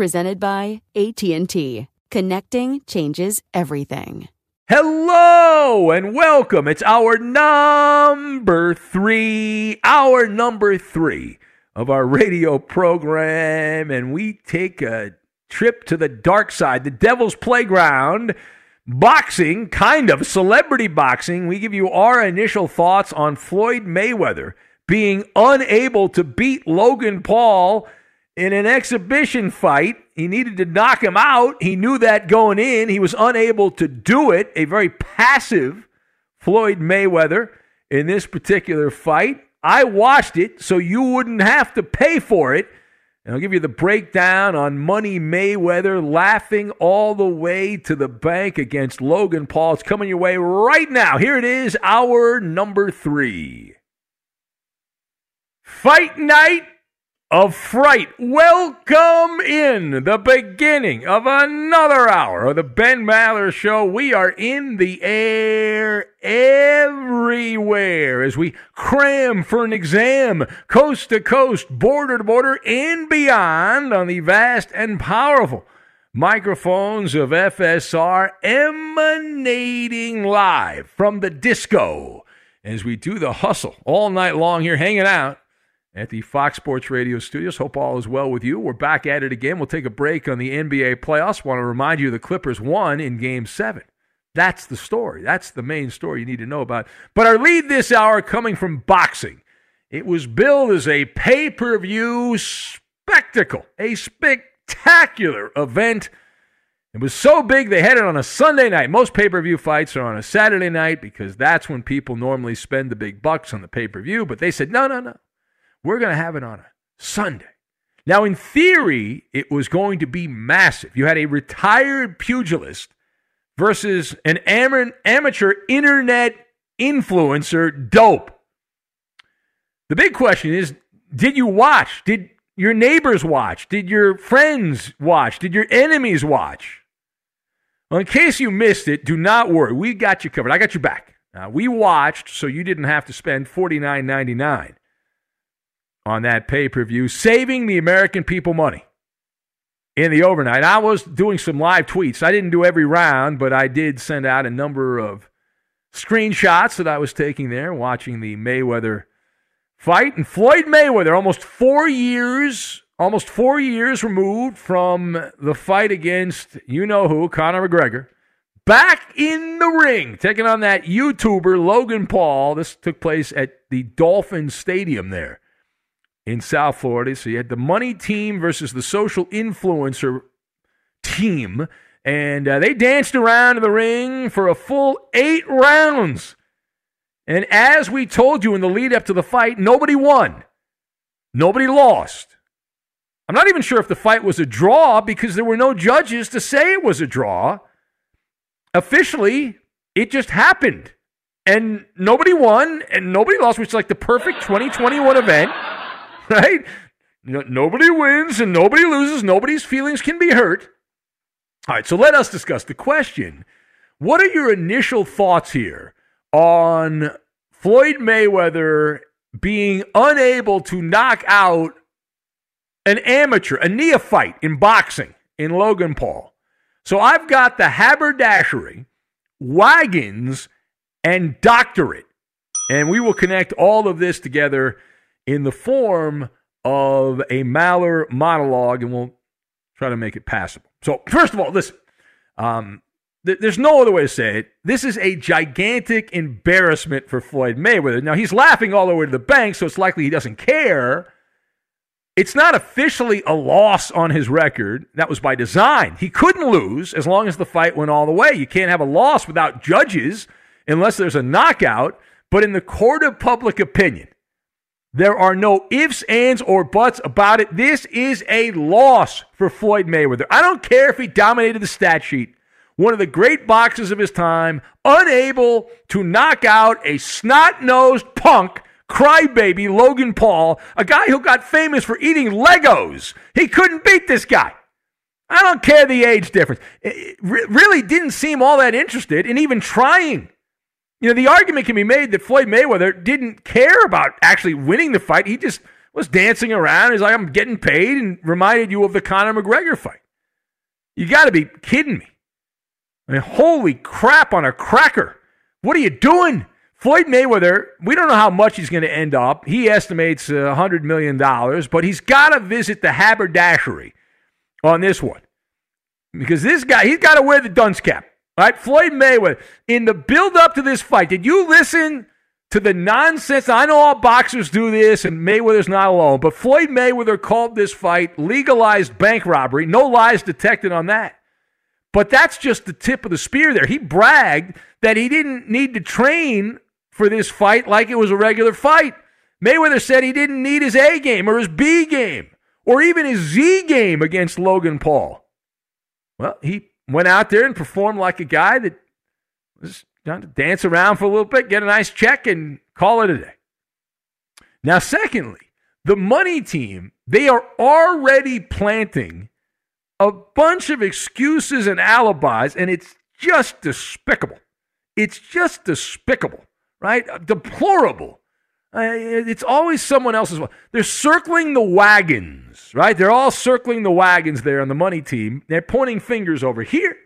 presented by AT&T. Connecting changes everything. Hello and welcome. It's hour number 3, hour number 3 of our radio program and we take a trip to the dark side, the devil's playground. Boxing, kind of celebrity boxing. We give you our initial thoughts on Floyd Mayweather being unable to beat Logan Paul in an exhibition fight. He needed to knock him out. He knew that going in. He was unable to do it. A very passive Floyd Mayweather in this particular fight. I watched it so you wouldn't have to pay for it. And I'll give you the breakdown on Money Mayweather laughing all the way to the bank against Logan Paul. It's coming your way right now. Here it is, hour number three. Fight night of fright. Welcome in the beginning of another hour of the Ben Maller Show. We are in the air everywhere as we cram for an exam, coast to coast, border to border, and beyond on the vast and powerful microphones of FSR emanating live from the disco as we do the hustle all night long here, hanging out at the Fox Sports Radio studios. Hope all is well with you. We're back at it again. We'll take a break on the NBA playoffs. Want to remind you the Clippers won in game seven. That's the story. That's the main story you need to know about. But our lead this hour coming from boxing. It was billed as a pay per view spectacle, a spectacular event. It was so big they had it on a Sunday night. Most pay per view fights are on a Saturday night because that's when people normally spend the big bucks on the pay per view. But they said, no, no, no. We're going to have it on a Sunday. Now, in theory, it was going to be massive. You had a retired pugilist versus an amateur internet influencer dope. The big question is did you watch? Did your neighbors watch? Did your friends watch? Did your enemies watch? Well, in case you missed it, do not worry. We got you covered. I got your back. Uh, we watched, so you didn't have to spend $49.99 on that pay per view, saving the American people money in the overnight. I was doing some live tweets. I didn't do every round, but I did send out a number of screenshots that I was taking there watching the Mayweather fight. And Floyd Mayweather, almost four years almost four years removed from the fight against you know who, Conor McGregor, back in the ring, taking on that YouTuber Logan Paul. This took place at the Dolphin Stadium there in South Florida. So you had the money team versus the social influencer team. And uh, they danced around in the ring for a full eight rounds. And as we told you in the lead up to the fight, nobody won. Nobody lost. I'm not even sure if the fight was a draw because there were no judges to say it was a draw. Officially, it just happened. And nobody won and nobody lost, which is like the perfect 2021 event, right? nobody wins and nobody loses. Nobody's feelings can be hurt. All right, so let us discuss the question. What are your initial thoughts here on Floyd Mayweather being unable to knock out an amateur, a neophyte in boxing in Logan Paul? So I've got the haberdashery, wagons, and doctorate. And we will connect all of this together in the form of a Maller monologue, and we'll try to make it passable. So, first of all, listen, um, th- there's no other way to say it. This is a gigantic embarrassment for Floyd Mayweather. Now, he's laughing all the way to the bank, so it's likely he doesn't care. It's not officially a loss on his record. That was by design. He couldn't lose as long as the fight went all the way. You can't have a loss without judges unless there's a knockout. But in the court of public opinion, there are no ifs, ands, or buts about it. This is a loss for Floyd Mayweather. I don't care if he dominated the stat sheet. One of the great boxers of his time, unable to knock out a snot nosed punk, crybaby Logan Paul, a guy who got famous for eating Legos. He couldn't beat this guy. I don't care the age difference. It really didn't seem all that interested in even trying you know, the argument can be made that Floyd Mayweather didn't care about actually winning the fight. He just was dancing around. He's like, I'm getting paid, and reminded you of the Conor McGregor fight. You got to be kidding me. I mean, holy crap on a cracker. What are you doing? Floyd Mayweather, we don't know how much he's going to end up. He estimates uh, $100 million, but he's got to visit the haberdashery on this one. Because this guy, he's got to wear the dunce cap. Right, Floyd Mayweather, in the build up to this fight, did you listen to the nonsense? I know all boxers do this, and Mayweather's not alone, but Floyd Mayweather called this fight legalized bank robbery. No lies detected on that. But that's just the tip of the spear there. He bragged that he didn't need to train for this fight like it was a regular fight. Mayweather said he didn't need his A game or his B game or even his Z game against Logan Paul. Well, he went out there and performed like a guy that was going to dance around for a little bit, get a nice check, and call it a day. Now, secondly, the money team, they are already planting a bunch of excuses and alibis, and it's just despicable. It's just despicable, right? Deplorable uh, it's always someone else's. Fault. They're circling the wagons, right? They're all circling the wagons there on the money team. They're pointing fingers over here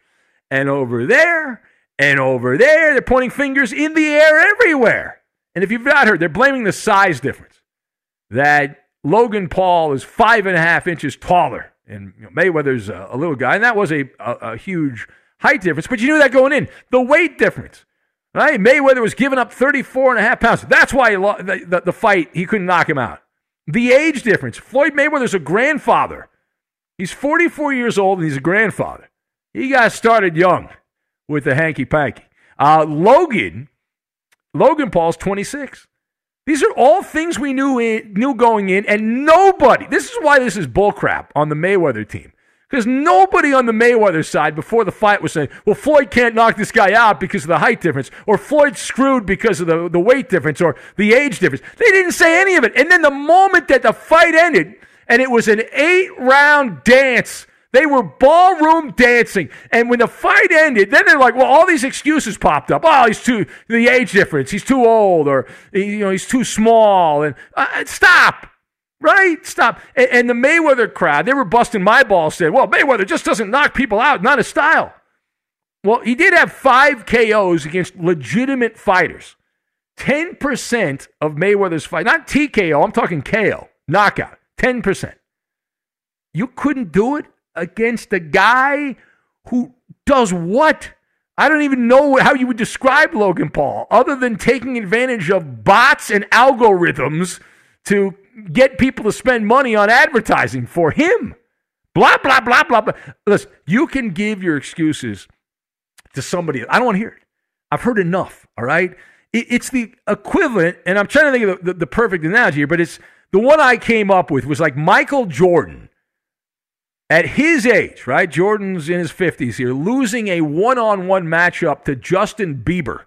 and over there and over there. They're pointing fingers in the air everywhere. And if you've not heard, they're blaming the size difference. That Logan Paul is five and a half inches taller, and Mayweather's a, a, little guy, and that was a, a, a huge height difference. But you knew that going in. The weight difference. Right? Mayweather was giving up 34 and a half pounds. That's why he lost the, the, the fight, he couldn't knock him out. The age difference. Floyd Mayweather's a grandfather. He's 44 years old and he's a grandfather. He got started young with the hanky panky. Uh, Logan, Logan Paul's 26. These are all things we knew in, knew going in, and nobody. This is why this is bullcrap on the Mayweather team. Because nobody on the Mayweather side before the fight was saying, well, Floyd can't knock this guy out because of the height difference, or Floyd's screwed because of the, the weight difference, or the age difference. They didn't say any of it. And then the moment that the fight ended, and it was an eight round dance, they were ballroom dancing. And when the fight ended, then they're like, well, all these excuses popped up. Oh, he's too, the age difference, he's too old, or, you know, he's too small. And uh, stop. Right? Stop. And, and, the Mayweather crowd, they were busting my balls, said, well, Mayweather just doesn't knock people out, not his style. Well, he did have five KOs against legitimate fighters. 10% of Mayweather's fight, not TKO, I'm talking KO, knockout, 10%. You couldn't do it against a guy who does what? I don't even know how you would describe Logan Paul other than taking advantage of bots and algorithms to get people to spend money on advertising for him. Blah, blah, blah, blah, blah. Listen, you can give your excuses to somebody. I don't want to hear it. I've heard enough, all right? it's the equivalent, and I'm trying to think of the, the, the perfect analogy here, but it's the one I came up with was like Michael Jordan at his age, right? Jordan's in his 50s here, losing a one on one matchup to Justin Bieber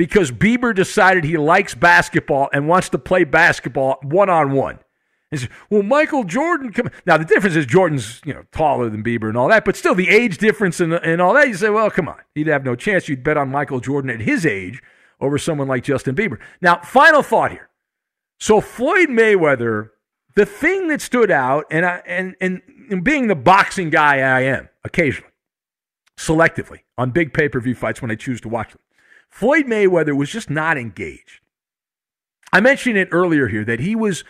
because Bieber decided he likes basketball and wants to play basketball one on one. Well, Michael Jordan. Come now the difference is Jordan's you know taller than Bieber and all that, but still the age difference and, and all that. You say, well, come on, he'd have no chance. You'd bet on Michael Jordan at his age over someone like Justin Bieber. Now, final thought here. So Floyd Mayweather, the thing that stood out, and I, and and, and being the boxing guy I am occasionally, selectively on big pay per view fights when I choose to watch them, Floyd Mayweather was just not engaged. I mentioned it earlier here that he was.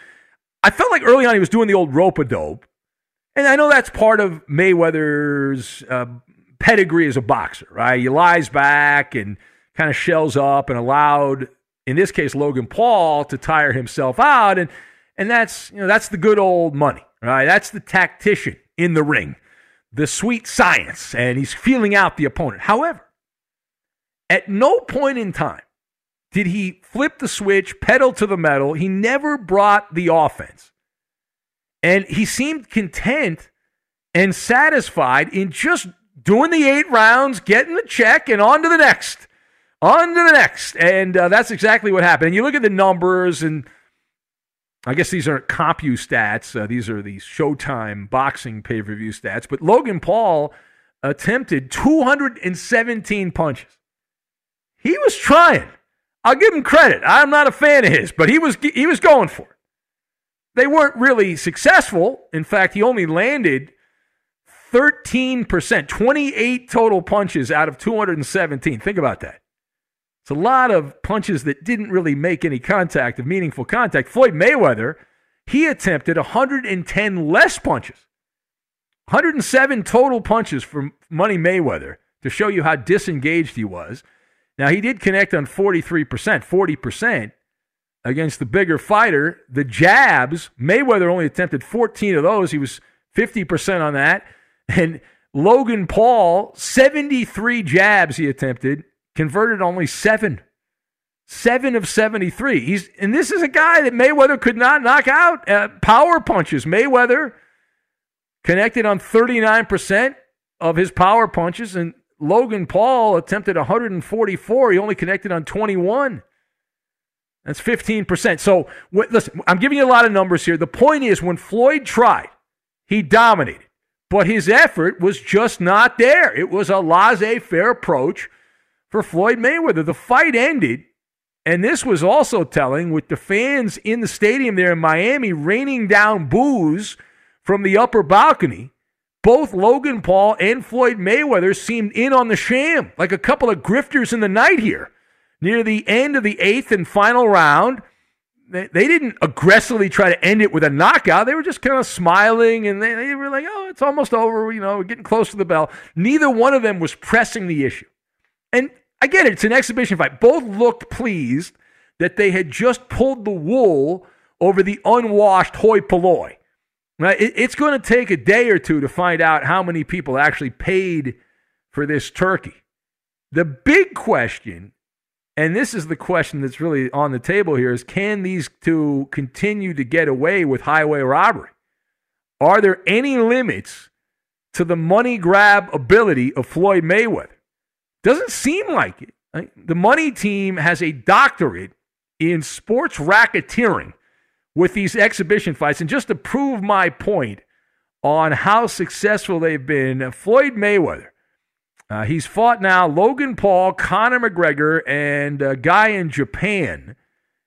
I felt like early on he was doing the old rope a dope, and I know that's part of Mayweather's uh, pedigree as a boxer, right? He lies back and kind of shells up and allowed, in this case, Logan Paul to tire himself out. And, and that's, you know, that's the good old money, right? That's the tactician in the ring, the sweet science, and he's feeling out the opponent. However, at no point in time did he flip the switch, pedal to the metal. He never brought the offense. And he seemed content and satisfied in just doing the eight rounds, getting the check, and on to the next. On to the next. And uh, that's exactly what happened. And you look at the numbers, and I guess these aren't CompuStats. stats. Uh, these are the Showtime boxing pay per view stats. But Logan Paul attempted 217 punches. He was trying. I'll give him credit. I'm not a fan of his, but he was he was going for it. They weren't really successful. In fact, he only landed 13%, 28 total punches out of 217. Think about that. It's a lot of punches that didn't really make any contact, of meaningful contact. Floyd Mayweather, he attempted 110 less punches. 107 total punches from Money Mayweather to show you how disengaged he was. Now, he did connect on 43%, 40% against the bigger fighter. The jabs, Mayweather only attempted 14 of those. He was 50% on that. And Logan Paul, 73 jabs he attempted, converted only seven. Seven of 73. He's, and this is a guy that Mayweather could not knock out. Uh, power punches. Mayweather connected on 39% of his power punches, and Logan Paul attempted 144. He only connected on 21. That's 15%. So, listen, I'm giving you a lot of numbers here. The point is, when Floyd tried, he dominated, but his effort was just not there. It was a laissez faire approach for Floyd Mayweather. The fight ended, and this was also telling with the fans in the stadium there in Miami raining down boos from the upper balcony. Both Logan Paul and Floyd Mayweather seemed in on the sham, like a couple of grifters in the night here. Near the end of the eighth and final round, they, they didn't aggressively try to end it with a knockout. They were just kind of smiling and they, they were like, oh, it's almost over. You know, we're getting close to the bell. Neither one of them was pressing the issue. And I get it. It's an exhibition fight. Both looked pleased that they had just pulled the wool over the unwashed hoi polloi. It's going to take a day or two to find out how many people actually paid for this turkey. The big question, and this is the question that's really on the table here, is can these two continue to get away with highway robbery? Are there any limits to the money grab ability of Floyd Mayweather? Doesn't seem like it. The money team has a doctorate in sports racketeering with these exhibition fights. And just to prove my point on how successful they've been, Floyd Mayweather, uh, he's fought now Logan Paul, Conor McGregor, and a guy in Japan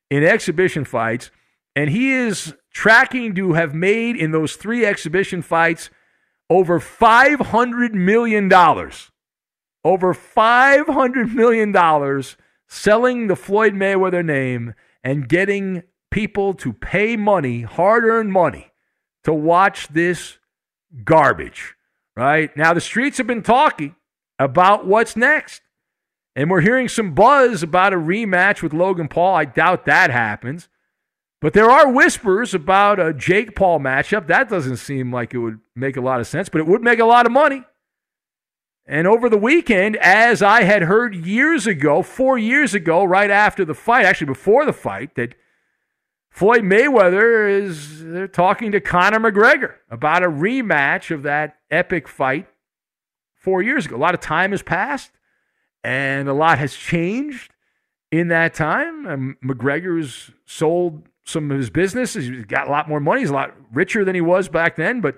in exhibition fights. And he is tracking to have made in those three exhibition fights over $500 million over $500 million selling the Floyd Mayweather name and getting people to pay money, hard earned money, to watch this garbage, right? Now, the streets have been talking about what's next. And we're hearing some buzz about a rematch with Logan Paul. I doubt that happens. But there are whispers about a Jake Paul matchup. That doesn't seem like it would make a lot of sense, but it would make a lot of money. And over the weekend, as I had heard years ago, four years ago, right after the fight, actually before the fight, that Floyd Mayweather is they're talking to Conor McGregor about a rematch of that epic fight four years ago. A lot of time has passed, and a lot has changed in that time. Um, and McGregor's sold some of his businesses. He's got a lot more money. He's a lot richer than he was back then. But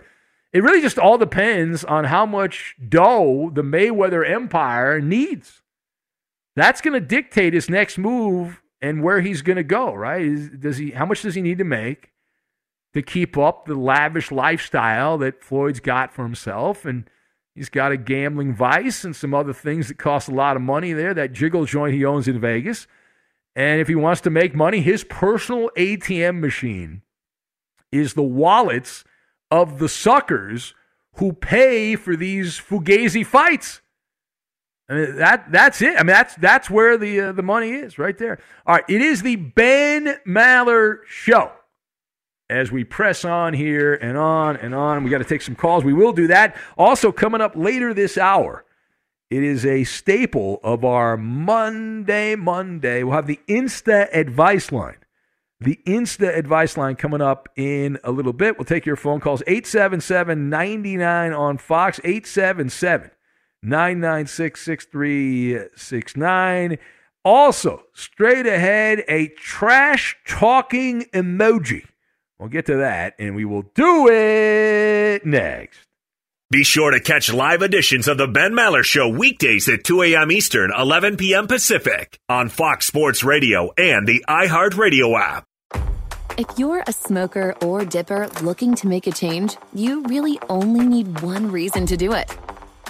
it really just all depends on how much dough the Mayweather empire needs. That's going to dictate his next move and where he's going to go, right? Is, does he? How much does he need to make to keep up the lavish lifestyle that Floyd's got for himself? And he's got a gambling vice and some other things that cost a lot of money there. That jiggle joint he owns in Vegas. And if he wants to make money, his personal ATM machine is the wallets of the suckers who pay for these fugazi fights. I mean, that that's it. I mean, that's that's where the uh, the money is right there. All right, it is the Ben Maller show. As we press on here and on and on, we got to take some calls. We will do that. Also, coming up later this hour, it is a staple of our Monday Monday. We'll have the Insta advice line. The Insta advice line coming up in a little bit. We'll take your phone calls 877 99 on Fox, 877 996 6369. Also, straight ahead, a trash talking emoji. We'll get to that and we will do it next. Be sure to catch live editions of The Ben Maller Show weekdays at 2 a.m. Eastern, 11 p.m. Pacific on Fox Sports Radio and the iHeartRadio app. If you're a smoker or dipper looking to make a change, you really only need one reason to do it.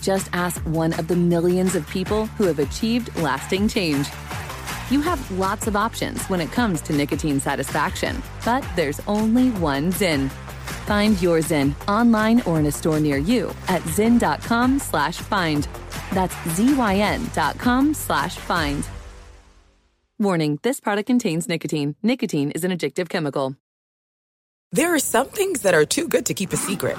just ask one of the millions of people who have achieved lasting change. You have lots of options when it comes to nicotine satisfaction, but there's only one Zyn. Find your Zyn online or in a store near you at zyn.com slash find. That's Z-Y-N dot com slash find. Warning, this product contains nicotine. Nicotine is an addictive chemical. There are some things that are too good to keep a secret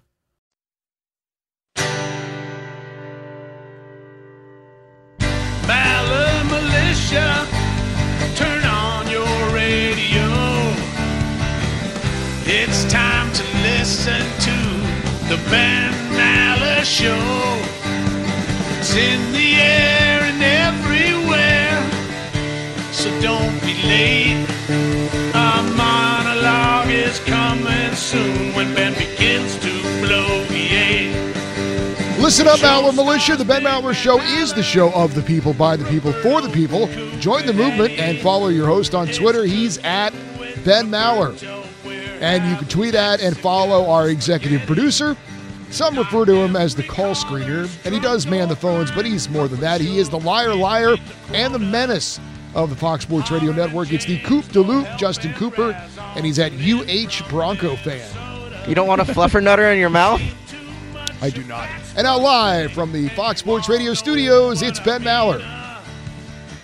Militia, turn on your radio. It's time to listen to the Ben Maller Show. It's in the air and everywhere, so don't be late. Our monologue is coming soon when Ben Listen up, Maller Militia. The Ben Maller Show is the show of the people, by the people, for the people. Join the movement and follow your host on Twitter. He's at Ben Maller. And you can tweet at and follow our executive producer. Some refer to him as the call screener, and he does man the phones, but he's more than that. He is the liar, liar, and the menace of the Fox Sports Radio Network. It's the Coop de Loop, Justin Cooper, and he's at UH Bronco fan. You don't want a fluffer nutter in your mouth? I do not. And now, live from the Fox Sports Radio studios, it's Ben Maller.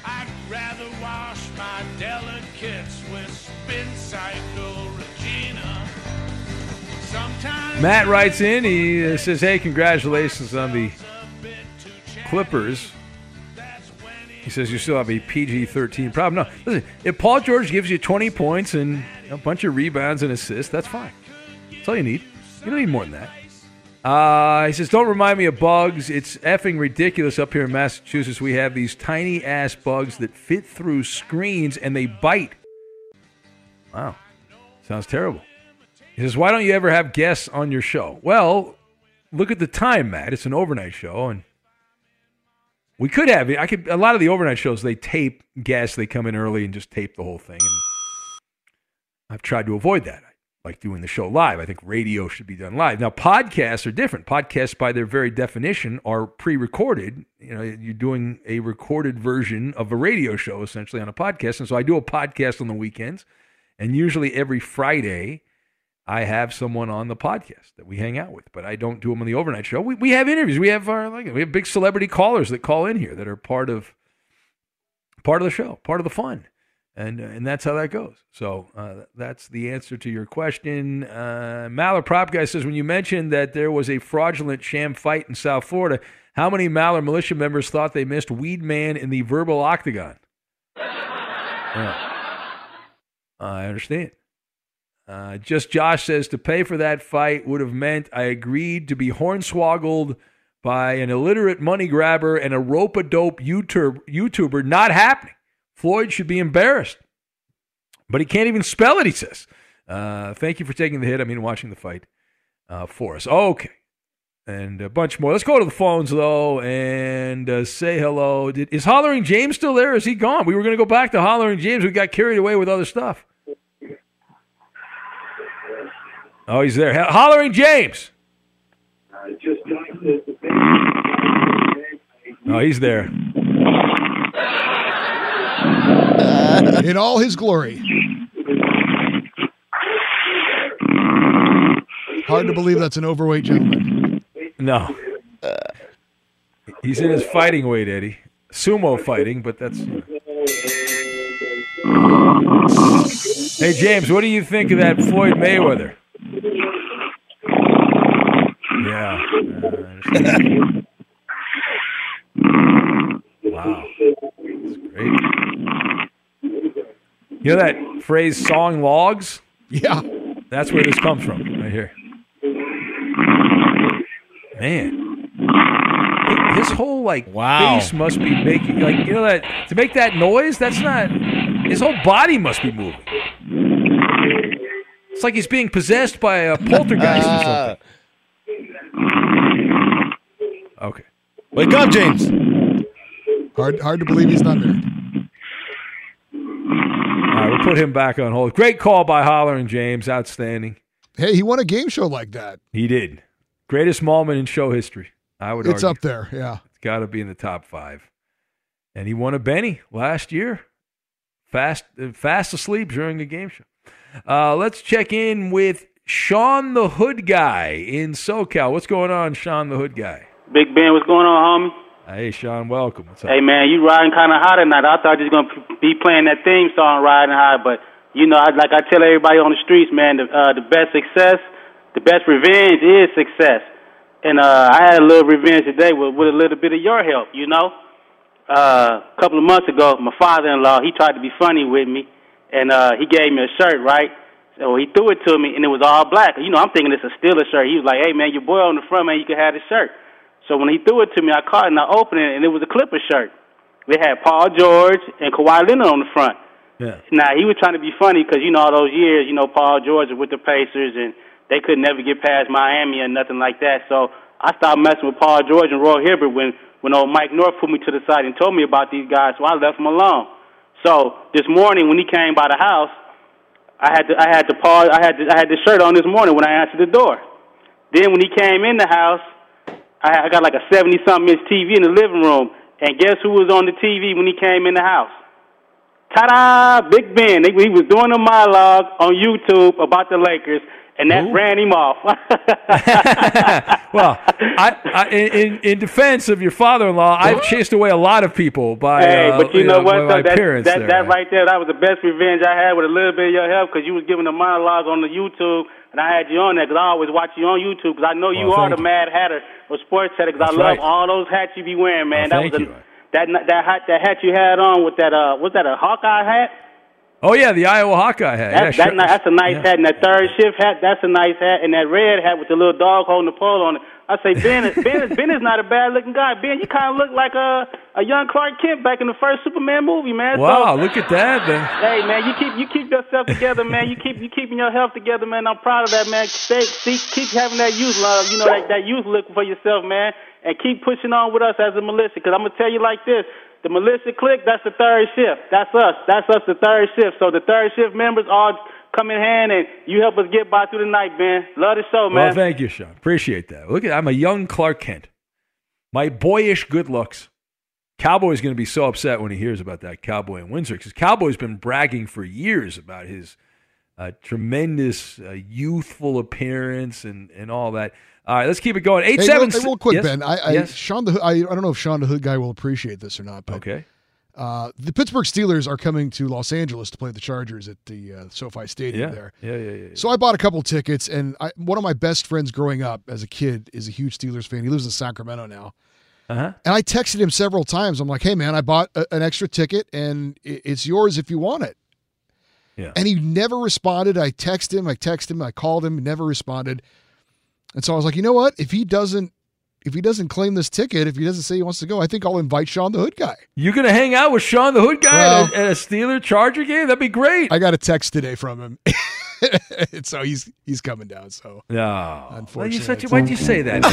I'd rather wash my delicates with spin cycle Regina. Sometimes Matt writes in. He uh, says, "Hey, congratulations on the Clippers." He says you still have a PG-13 problem. No, listen. If Paul George gives you 20 points and a bunch of rebounds and assists, that's fine. That's all you need. You don't need more than that. Uh, he says, "Don't remind me of bugs. It's effing ridiculous up here in Massachusetts. We have these tiny ass bugs that fit through screens and they bite. Wow, sounds terrible." He says, "Why don't you ever have guests on your show?" Well, look at the time, Matt. It's an overnight show, and we could have. I could. A lot of the overnight shows they tape guests. They come in early and just tape the whole thing. And I've tried to avoid that. Like doing the show live. I think radio should be done live. Now podcasts are different. Podcasts, by their very definition, are pre-recorded. You know, you're doing a recorded version of a radio show essentially on a podcast. And so I do a podcast on the weekends, and usually every Friday. I have someone on the podcast that we hang out with, but I don't do them on the overnight show. We, we have interviews. We have our, like we have big celebrity callers that call in here that are part of part of the show, part of the fun, and and that's how that goes. So uh, that's the answer to your question. Uh, Maller Prop Guy says when you mentioned that there was a fraudulent sham fight in South Florida, how many Maller militia members thought they missed Weed Man in the verbal octagon? Yeah. I understand. Uh, just Josh says to pay for that fight would have meant I agreed to be hornswoggled by an illiterate money grabber and a rope a dope YouTuber, YouTuber. Not happening. Floyd should be embarrassed. But he can't even spell it, he says. Uh, thank you for taking the hit. I mean, watching the fight uh, for us. Okay. And a bunch more. Let's go to the phones, though, and uh, say hello. Did, is Hollering James still there? Is he gone? We were going to go back to Hollering James. We got carried away with other stuff. Oh, he's there. Hollering James. Oh, he's there. In all his glory. Hard to believe that's an overweight gentleman. No. He's in his fighting weight, Eddie. Sumo fighting, but that's. Hey, James, what do you think of that Floyd Mayweather? Yeah. Understand. wow. That's great. You know that phrase, song logs? Yeah. That's where this comes from, right here. Man, his whole like Wow. face must be making like you know that to make that noise. That's not his whole body must be moving. It's like he's being possessed by a poltergeist or something. Okay. Wake up, James. Hard, hard to believe he's not married. All right, we'll put him back on hold. Great call by Hollering James. Outstanding. Hey, he won a game show like that. He did. Greatest moment in show history. I would It's argue. up there. Yeah. It's got to be in the top five. And he won a Benny last year. Fast, uh, fast asleep during a game show. Uh, let's check in with Sean the Hood Guy in SoCal. What's going on, Sean the Hood Guy? Big Ben, what's going on, homie? Hey, Sean, welcome. Hey, man, you riding kind of high tonight. I thought you was going to be playing that theme song, Riding High, but, you know, I, like I tell everybody on the streets, man, the, uh, the best success, the best revenge is success. And uh, I had a little revenge today with, with a little bit of your help, you know? Uh, a couple of months ago, my father-in-law, he tried to be funny with me, and uh, he gave me a shirt, right? So he threw it to me, and it was all black. You know, I'm thinking it's a Steelers shirt. He was like, hey, man, your boy on the front, man, you can have the shirt. So when he threw it to me, I caught it and I opened it, and it was a Clipper shirt. It had Paul George and Kawhi Leonard on the front. Yeah. Now he was trying to be funny because you know all those years, you know Paul George was with the Pacers and they could never get past Miami or nothing like that. So I stopped messing with Paul George and Roy Hibbert when when old Mike North put me to the side and told me about these guys. So I left them alone. So this morning when he came by the house, I had the, I had the Paul I had the, I had the shirt on this morning when I answered the door. Then when he came in the house, I, got like a seventy something inch TV in the living room, and guess who was on the TV when he came in the house? Ta-da! Big Ben. He was doing a monologue on YouTube about the Lakers, and that ran him off. well, I, I, in, in defense of your father-in-law, I've chased away a lot of people by, hey, uh, but you know what? by my though? that, that, there. that right there, that was the best revenge I had with a little bit of your help because you was giving a monologue on the YouTube, and I had you on there because I always watch you on YouTube because I know you Well, are the Mad Hatter of Sports Hatter because I love right. all those hats you be wearing, man. Well, that thank was a, you. that that hat that hat you had on with that uh was that a Hawkeye hat? Oh yeah, the Iowa Hawkeye hat. That, yeah, that, sure. that's a nice Yeah. hat, and that third shift hat, that's a nice hat, and that red hat with the little dog holding the pole on it. I say, Ben, is- Ben, is, Ben is not a bad looking guy. Ben, you kind of look like a a young Clark Kent back in the first Superman movie, man. Wow, so, look at that. Then. Hey man, you keep you keep yourself together, man. You keep you keeping your health together, man. I'm proud of that, man. Stay, see, keep having that youth love, you know, that, that youth look for yourself, man, and keep pushing on with us as a militia. Because I'm gonna tell you like this: the militia clique, that's the third shift. That's us. That's us, the third shift. So the third shift members all come in hand, and you help us get by through the night, man. Love the show, man. Well, thank you, Sean. Appreciate that. Look at I'm a young Clark Kent. My boyish good looks. Cowboy's going to be so upset when he hears about that Cowboy in Windsor because Cowboy's been bragging for years about his uh, tremendous uh, youthful appearance and, and all that. All right, let's keep it going. Eight Hey, seven. real, real quick, yes? Ben. I, I yes. Sean the I, I don't know if Sean the Hood guy will appreciate this or not, but okay. Uh, the Pittsburgh Steelers are coming to Los Angeles to play the Chargers at the uh, SoFi Stadium Yeah. there. Yeah, yeah, yeah. yeah. So I bought a couple tickets, and I, one of my best friends growing up as a kid is a huge Steelers fan. He lives in Sacramento now. Uh-huh. And I texted him several times. I'm like, hey, man, I bought a, an extra ticket, and i- it's yours if you want it. Yeah. And he never responded. I texted him, I texted him, I called him, never responded. And so I was like, you know what? If he doesn't, if he doesn't claim this ticket, if he doesn't say he wants to go, I think I'll invite Sean the Hood guy. You're going to hang out with Sean the Hood guy Well- at, a, at a Steeler Charger game? That'd be great. I got a text today from him. and so he's he's coming down. So No. You Unfortunately, such a, why'd you say that? I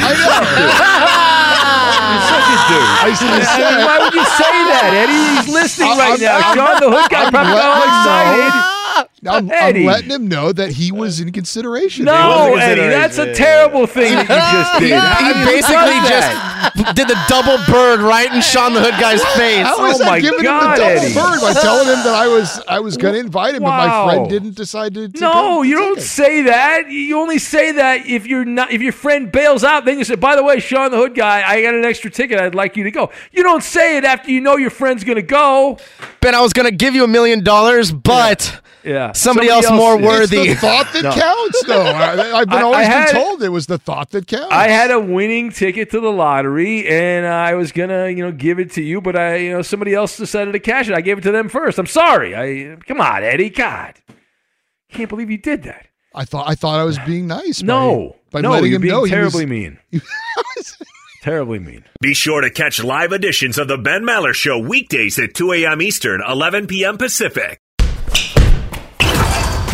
You're such a dude. I said- Why would you say that, Eddie? He's listening I'm- right now. I'm- Sean the Hood guy I'm probably all excited. I'm, I'm letting him know that he was in consideration. No, Eddie, that's a terrible thing that you just He, did. How he basically just did the double bird right in Sean the Hood guy's face. How was Oh I my giving God, him the double Eddie. bird by telling him that I was I was going to invite him, but my friend didn't decide to. to No, you don't take say that. You only say that if you're not if your friend bails out. Then you say, "By the way, Sean the Hood guy, I got an extra ticket. I'd like you to go." You don't say it after you know your friend's going to go. Ben, I was gonna give you a million dollars, but Yeah, somebody, else, more worthy. It's the thought that No. counts, though. I, I've been I- I always had- been told it was the thought that counts. I had a winning ticket to the lottery, and I was gonna, you know, give it to you, but I, you know, somebody else decided to cash it. I gave it to them first. I'm sorry. I come on, Eddie. God, can't believe you did that. I thought I thought I was being nice. No, by no, letting you're him being know he terribly was- mean. terribly mean. Be sure to catch live editions of the Ben Maller Show weekdays at 2 a.m. Eastern, 11 p.m. Pacific.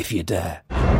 if you dare.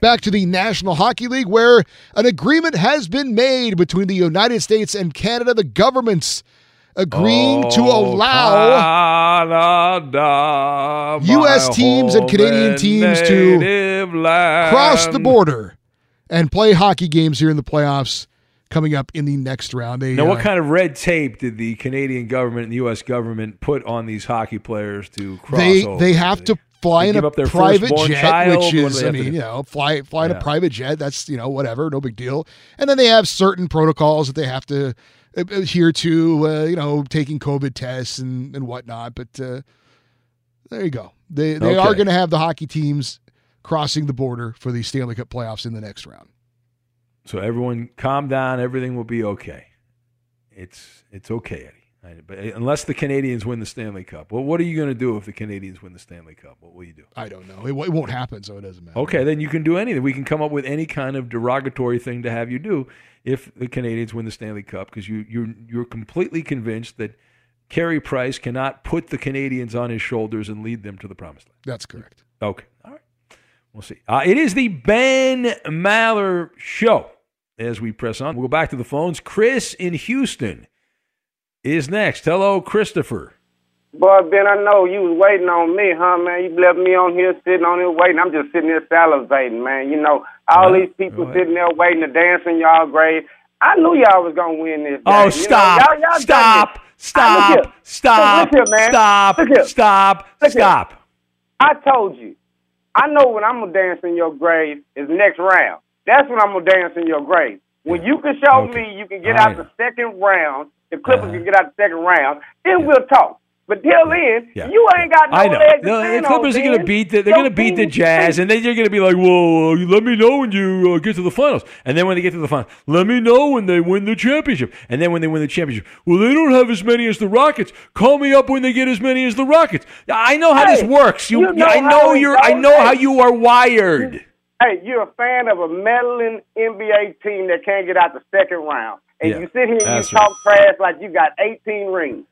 Back to the National Hockey League, where an agreement has been made between the United States and Canada, the governments agreeing to Oh, allow Canada, U.S. teams and Canadian teams to land. cross the border and play hockey games here in the playoffs coming up in the next round. They, Now, what uh, kind of red tape did the Canadian government and the U.S. government put on these hockey players to cross they over? they have to fly in a private jet, child? which is I mean, you know, fly fly in a private jet. That's you know whatever, no big deal. And then they have certain protocols that they have to uh, adhere to, uh, you know, taking COVID tests and and whatnot. But uh, there you go. They they are going to have the hockey teams crossing the border for the Stanley Cup playoffs in the next round. So everyone, calm down. Everything will be okay. It's it's okay, Eddie. But unless the Canadians win the Stanley Cup, well, what are you going to do if the Canadians win the Stanley Cup? What will you do? I don't know. It, it won't happen, so it doesn't matter. Okay, then you can do anything. We can come up with any kind of derogatory thing to have you do if the Canadians win the Stanley Cup because you you're you're completely convinced that Carey Price cannot put the Canadians on his shoulders and lead them to the promised land. That's correct. Okay, all right, we'll see. Uh, it is the Ben Maller Show. As we press on, we'll go back to the phones. Chris in Houston is next. Hello, Christopher. Boy, Ben, I know you was waiting on me, huh, man? You left me on here sitting on here waiting. I'm just sitting here salivating, man. You know, all these people sitting there waiting to dance in y'all grave. I knew y'all was gonna win this. Oh, game. You know, stop. y'all- y'all Stop. Stop. Stop. Look here, man. Stop. Look here. Stop. Look here. Stop. I told you. I know when I'm gonna dance in your grave is next round. That's when I'm gonna dance in your grave. When you can show me you can get I out the second round, the Clippers can get out the second round, then we'll talk. But till then, Yeah. you ain't got no I know. leg to No, the Clippers are going to beat the, they're going to beat the Jazz, and then you're going to be like, "Well, uh, let me know when you uh, get to the finals." And then when they get to the finals, let me know when they win the championship. And then when they win the championship, well, they don't have as many as the Rockets. Call me up when they get as many as the Rockets. I know how this works. You, you know I know you're. I know how you are wired. Hey, you're a fan of a meddling NBA team that can't get out the second round, and Yeah, you sit here and you talk trash like you got 18 rings.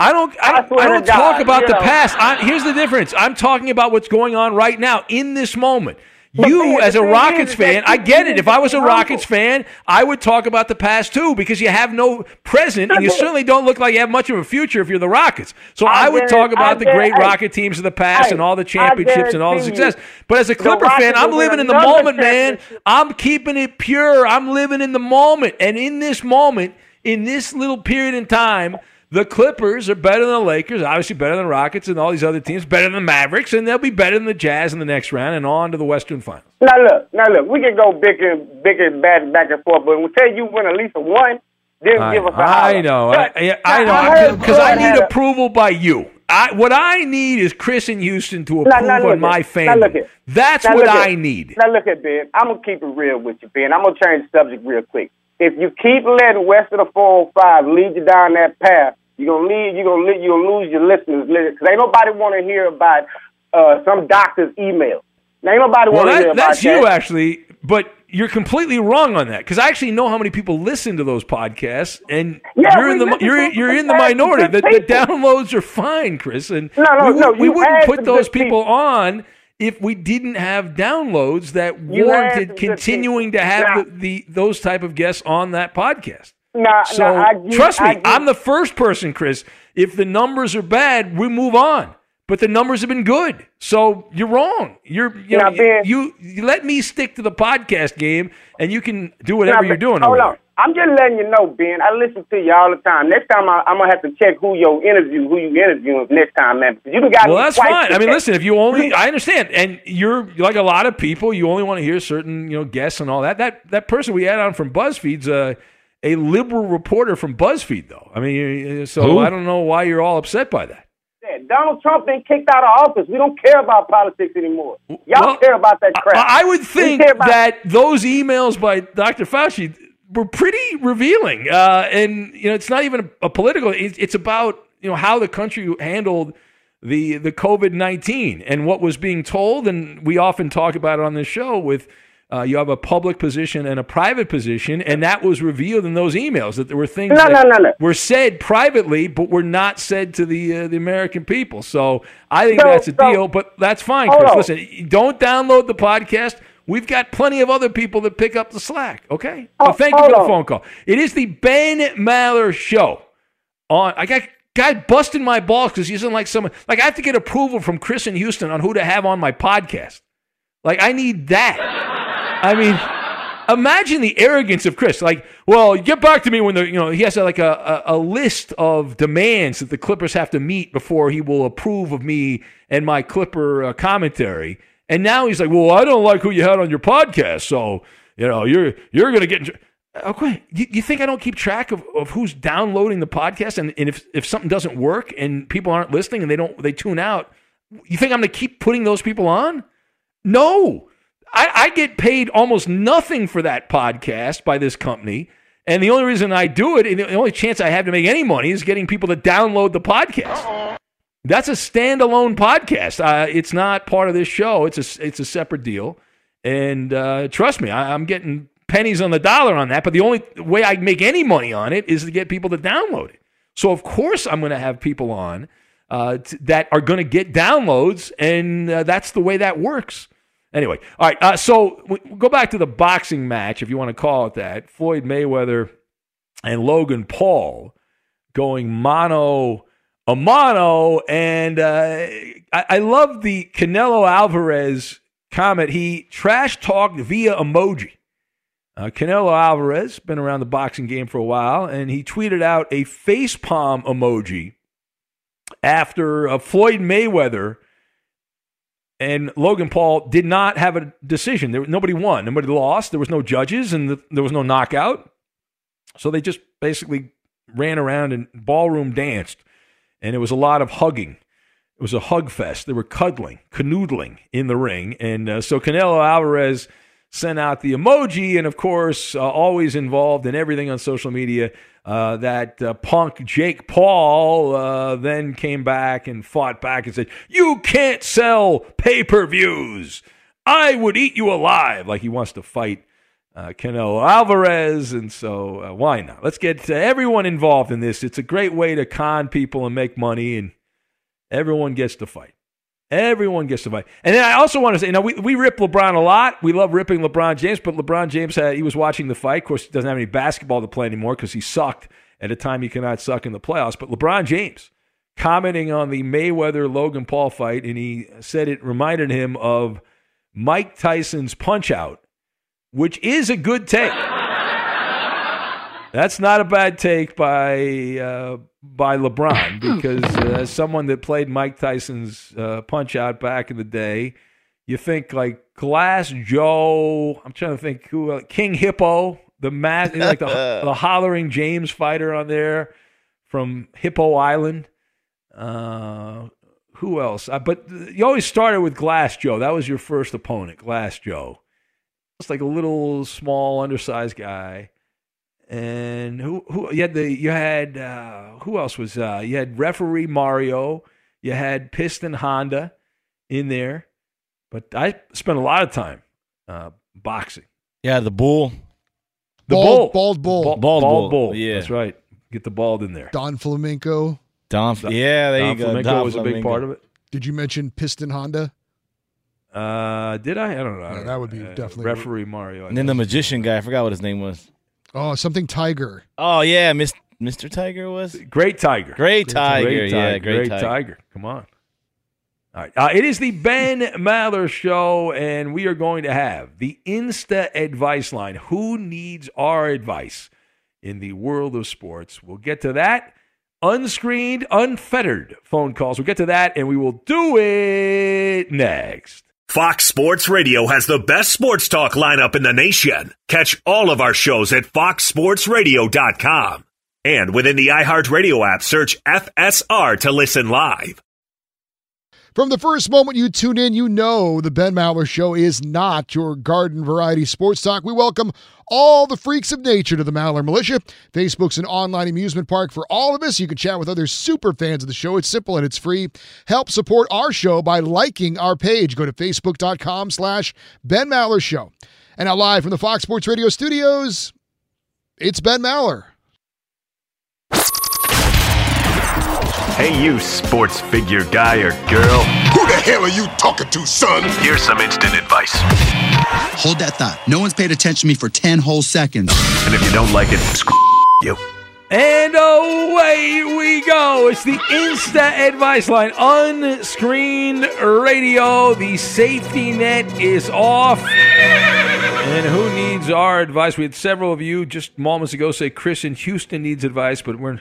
I don't. I don't, swear I don't God, talk about the know. past. I, here's the difference. I'm talking about what's going on right now in this moment. You, as a Rockets fan, I get it. If I was a. Rockets fan, I would talk about the past too, because you have no present, and you certainly don't look like you have much of a future if you're the Rockets. So I would talk about the great Rocket teams of the past and all the championships and all the success. But as a Clipper fan, I'm living in the moment, man. I'm keeping it pure. I'm living in the moment, and in this moment, in this little period in time. The Clippers are better than the Lakers, obviously better than the Rockets and all these other teams, better than the Mavericks, and they'll be better than the Jazz in the next round and on to the Western Finals. Now look, now look, we can go big and big and bad back and forth, but until you win at least a one, then I, give us a I holler. know, But- I, I know, because I need approval by you. I, what I need is Chris and Houston to approve now look on my. Now look. That's Now what I here. need. Now look at Ben. I'm gonna keep it real with you, Ben. I'm gonna change the subject real quick. If you keep letting west of the 405 lead you down that path, you're gonna lead. You're gonna lead, you're gonna lose your listeners because ain't nobody want to hear about uh, some doctor's email. Now ain't nobody Well, want to hear about that's that. you actually, but you're completely wrong on that because I actually know how many people listen to those podcasts, and Yeah, you're in the you're you're in the minority. The, the downloads are fine, Chris, and No, no, we, no, we you wouldn't put those good people on if we didn't have downloads that warranted continuing to have the, the those type of guests on that podcast. So I trust me, I, I'm the first person, Chris. If the numbers are bad, we move on. But the numbers have been good, so you're wrong. You're you know Now, Ben- you, you let me stick to the podcast game, and you can do whatever you're doing. Hold on. I'm just letting you know, Ben. I listen to you all the time. Next time, I, I'm gonna have to check who your interview, who you interviewing next time, man. Because you done got. Well, that's fine. I mean, listen, if you only, I understand, and you're like a lot of people, you only want to hear certain you know guests and all that. That that person we had on from BuzzFeed's uh, a liberal reporter from BuzzFeed, though. I mean, so Who? I don't know why you're all upset by that. Yeah, Donald Trump been kicked out of office. We don't care about politics anymore. Y'all care about that crap. I would think that those emails by Dr. Fauci were pretty revealing, uh, and you know, it's not even a, a political. It's, it's about you know how the country handled the the COVID nineteen and what was being told, and we often talk about it on this show with. Uh, you have a public position and a private position, and that was revealed in those emails that there were things No, that no, no, were said privately, but were not said to the uh, the American people. So I think So- that's a so- deal, but that's fine, Chris. Listen, don't download the podcast. We've got plenty of other people that pick up the slack. Okay. Oh, But thank you for the on. phone call. It is the Ben Maller Show. On I got guy busting my balls because he doesn't like someone. Like I have to get approval from Chris in Houston on who to have on my podcast. Like I need that. I mean. Imagine the arrogance of Chris. Like, well, get back to me when the you know he has like a, a, a list of demands that the Clippers have to meet before he will approve of me and my Clipper uh, commentary. And now he's like, well, I don't like who you had on your podcast, so you know you're you're gonna get. In tr- Okay, you, you think I don't keep track of, of who's downloading the podcast, and, and if if something doesn't work and people aren't listening and they don't they tune out, you think I'm gonna keep putting those people on? No, I, I get paid almost nothing for that podcast by this company. And the only reason I do it, and the only chance I have to make any money is getting people to download the podcast. That's a standalone podcast. Uh, it's not part of this show. It's a it's a separate deal. And uh, trust me, I, I'm getting pennies on the dollar on that. But the only way I make any money on it is to get people to download it. So of course I'm going to have people on uh, t- that are going to get downloads, and uh, that's the way that works. Anyway, all right. Uh, so go back to the boxing match, if you want to call it that. Floyd Mayweather and Logan Paul going mono a mono, and uh, I, I love the Canelo Alvarez comment. He trash talked via emoji. Uh, Canelo Alvarez been around the boxing game for a while, and he tweeted out a face palm emoji after uh, Floyd Mayweather and Logan Paul did not have a decision. There, nobody won, nobody lost. There was no judges, and the, there was no knockout. So they just basically ran around and ballroom danced, and it was a lot of hugging. It was a hug fest. They were cuddling, canoodling in the ring, and uh, so Canelo Alvarez sent out the emoji, and of course, uh, always involved in everything on social media. Uh, that uh, punk Jake Paul uh, then came back and fought back and said, You can't sell pay per views. I would eat you alive. Like he wants to fight uh, Canelo Alvarez. And so uh, why not? Let's get everyone involved in this. It's a great way to con people and make money, and everyone gets to fight. Everyone gets to fight. And then I also want to say, know, we, we rip LeBron a lot. We love ripping LeBron James, but LeBron James had he was watching the fight. Of course, he doesn't have any basketball to play anymore because he sucked at a time he cannot suck in the playoffs. But LeBron James commenting on the Mayweather Logan Paul fight, and he said it reminded him of Mike Tyson's punch out, which is a good take. That's not a bad take by uh, by LeBron because uh, as someone that played Mike Tyson's uh, Punch Out back in the day, you think like Glass Joe. I'm trying to think who uh, King Hippo, the like the, the hollering James fighter on there from Hippo Island. Uh, who else? Uh, but you always started with Glass Joe. That was your first opponent, Glass Joe. It's like a little small, undersized guy and who who you had the you had uh, who else was uh, you had referee Mario, you had Piston Honda in there, but I spent a lot of time uh, boxing. Yeah, the bull, the Bald- bull, bald bull. bald, Bald bald bull, bull. yeah. that's right. Get the bald in there. Don Flamenco. Don. Yeah, there Don you go. Flamenco Don was a big part of it. Did you mention Piston Honda? Uh, did I? I don't know. I Yeah, don't that know. would be Uh, definitely- referee Mario. I And then the guess. magician guy, I forgot what his name was. Oh, something Tiger. Oh yeah, Miss, Mr. Tiger was Great Tiger. Great Tiger. Great yeah, Tiger. great, Great Tiger. Come on. All right. Uh, it is the Ben Maller Show, and we are going to have the Insta Advice Line. Who needs our advice in the world of sports? We'll get to that. Unscreened, unfettered phone calls. We'll get to that, and we will do it next. Fox Sports Radio has the best sports talk lineup in the nation. Catch all of our shows at foxsportsradio.com. And within the iHeartRadio app, search FSR to listen live. From the first moment you tune in, you know the Ben Maller Show is not your garden variety sports talk. We welcome all the freaks of nature to the Maller Militia. Facebook's an online amusement park for all of us. You can chat with other super fans of the show. It's simple and it's free. Help support our show by liking our page. Go to facebook.com slash Ben Maller Show. And now live from the Fox Sports Radio studios, it's Ben Maller. Hey, you sports figure guy or girl. Who the hell are you talking to, son? Here's some instant advice. Hold that thought. No one's paid attention to me for 10 whole seconds. And if you don't like it, screw you. And away we go. It's the Insta Advice Line. Unscreened radio. The safety net is off. And who needs our advice? We had several of you just moments ago say Chris in Houston needs advice, but we're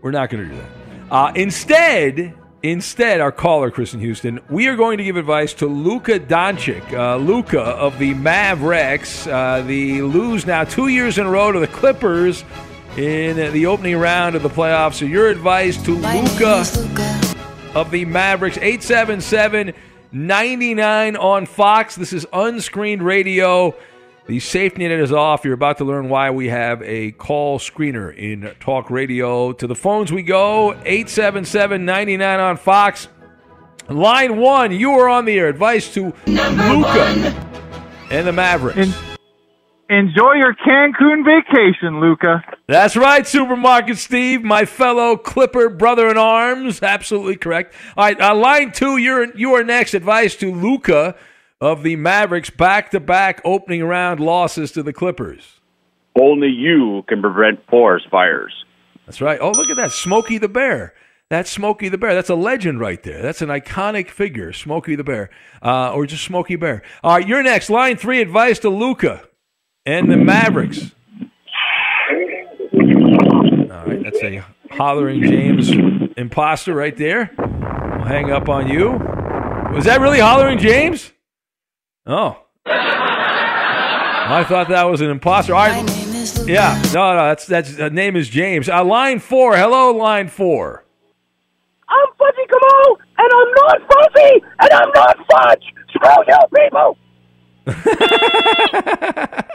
we're not going to do that. Uh, instead, instead, our caller Chris in Houston, we are going to give advice to Luka Doncic. Uh, Luka of the Mavericks, uh, the lose now two years in a row to the Clippers in the opening round of the playoffs. So your advice to Luka of the Mavericks, 877 99 on Fox. This is unscreened radio. The safety net is off. You're about to learn why we have a call screener in talk radio. To the phones we go 877 99 on Fox. Line one, you are on the air. Advice to Luka and the Mavericks. Enjoy your Cancun vacation, Luka. That's right, Supermarket Steve, my fellow Clipper brother in arms. Absolutely correct. All right, uh, line two, you're you are next. Advice to Luka of the Mavericks, back-to-back opening round losses to the Clippers. Only you can prevent forest fires. That's right. Oh, look at that, Smokey the Bear. That's Smokey the Bear. That's a legend right there. That's an iconic figure, Smokey the Bear, uh, or just Smokey Bear. All right, you're next. Line three, advice to Luka and the Mavericks. All right, that's a hollering James imposter right there. We'll hang up on you. Was that really hollering James? Oh. I thought that was an imposter. All right. Yeah, no, no, that's that's uh, name is James. Uh, line four. Hello, line four. I'm Fudgy Kamal, and I'm not fuzzy, and I'm not fudge. Screw you, people.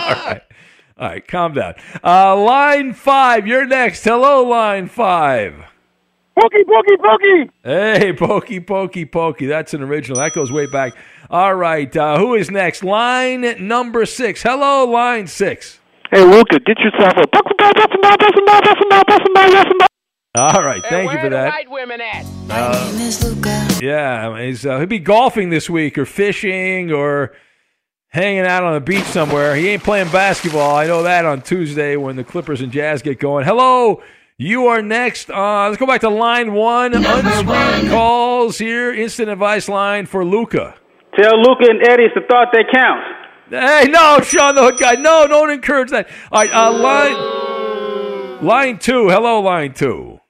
All right. All right, calm down. Uh, line five, you're next. Hello, line five. Pokey, pokey, pokey. Hey, pokey, pokey, pokey. That's an original. That goes way back. All right, uh, who is next? Line number six. Hello, line six. Hey, Luka, get yourself a. All right, thank you for that. White women at? Uh, yeah, he's, uh, he'll be golfing this week or fishing or hanging out on the beach somewhere. He ain't playing basketball. I know that on Tuesday when the Clippers and Jazz get going. Hello, you are next. Uh, let's go back to line one. Unscreened calls here. Instant advice line for Luka. Tell Luka and Eddie it's the thought that counts. Hey, no, Sean the Hood guy. No, don't encourage that. All right, uh, line line two. Hello, line two.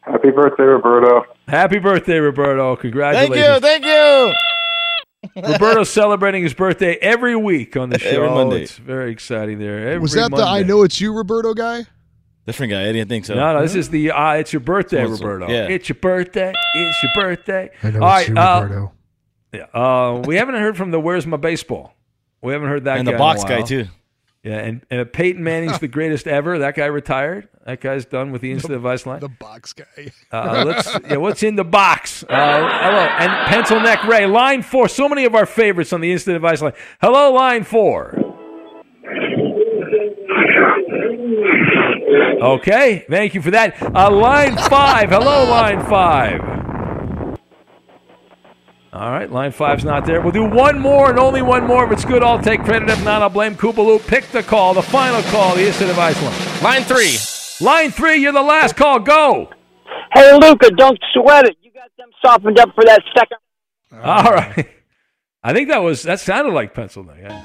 Happy birthday, Roberto. Happy birthday, Roberto. Congratulations. Thank you, thank you. Roberto's celebrating his birthday every week on the show. Every Monday. It's very exciting there. Every Was that the I know it's you, Roberto guy? Different guy. I didn't think so. No, no, this is the uh, it's your birthday, This one's- Roberto. yeah. It's your birthday. It's your birthday. I know All it's right, you, uh, Roberto. Yeah, uh, we haven't heard from the Where's My Baseball. We haven't heard that And the guy in a box guy, while. too. Yeah, and, and Peyton Manning's the greatest ever. That guy retired. That guy's done with the instant advice line. The box guy. Uh, let's yeah, what's in the box? Uh, hello, and pencil neck Ray, line four. So many of our favorites on the instant advice line. Hello, line four. Okay, thank you for that. Uh, line five. Hello, line five. All right, line five's not there. We'll do one more and only one more. If it's good, I'll take credit. If not, I'll blame Koopaloo. Pick the call, the final call, the instant advice line. Line three. Line three, you're the last call. Go. Hey, Luka, don't sweat it. You got them softened up for that second. All right. I think that was that sounded like Pennsylvania.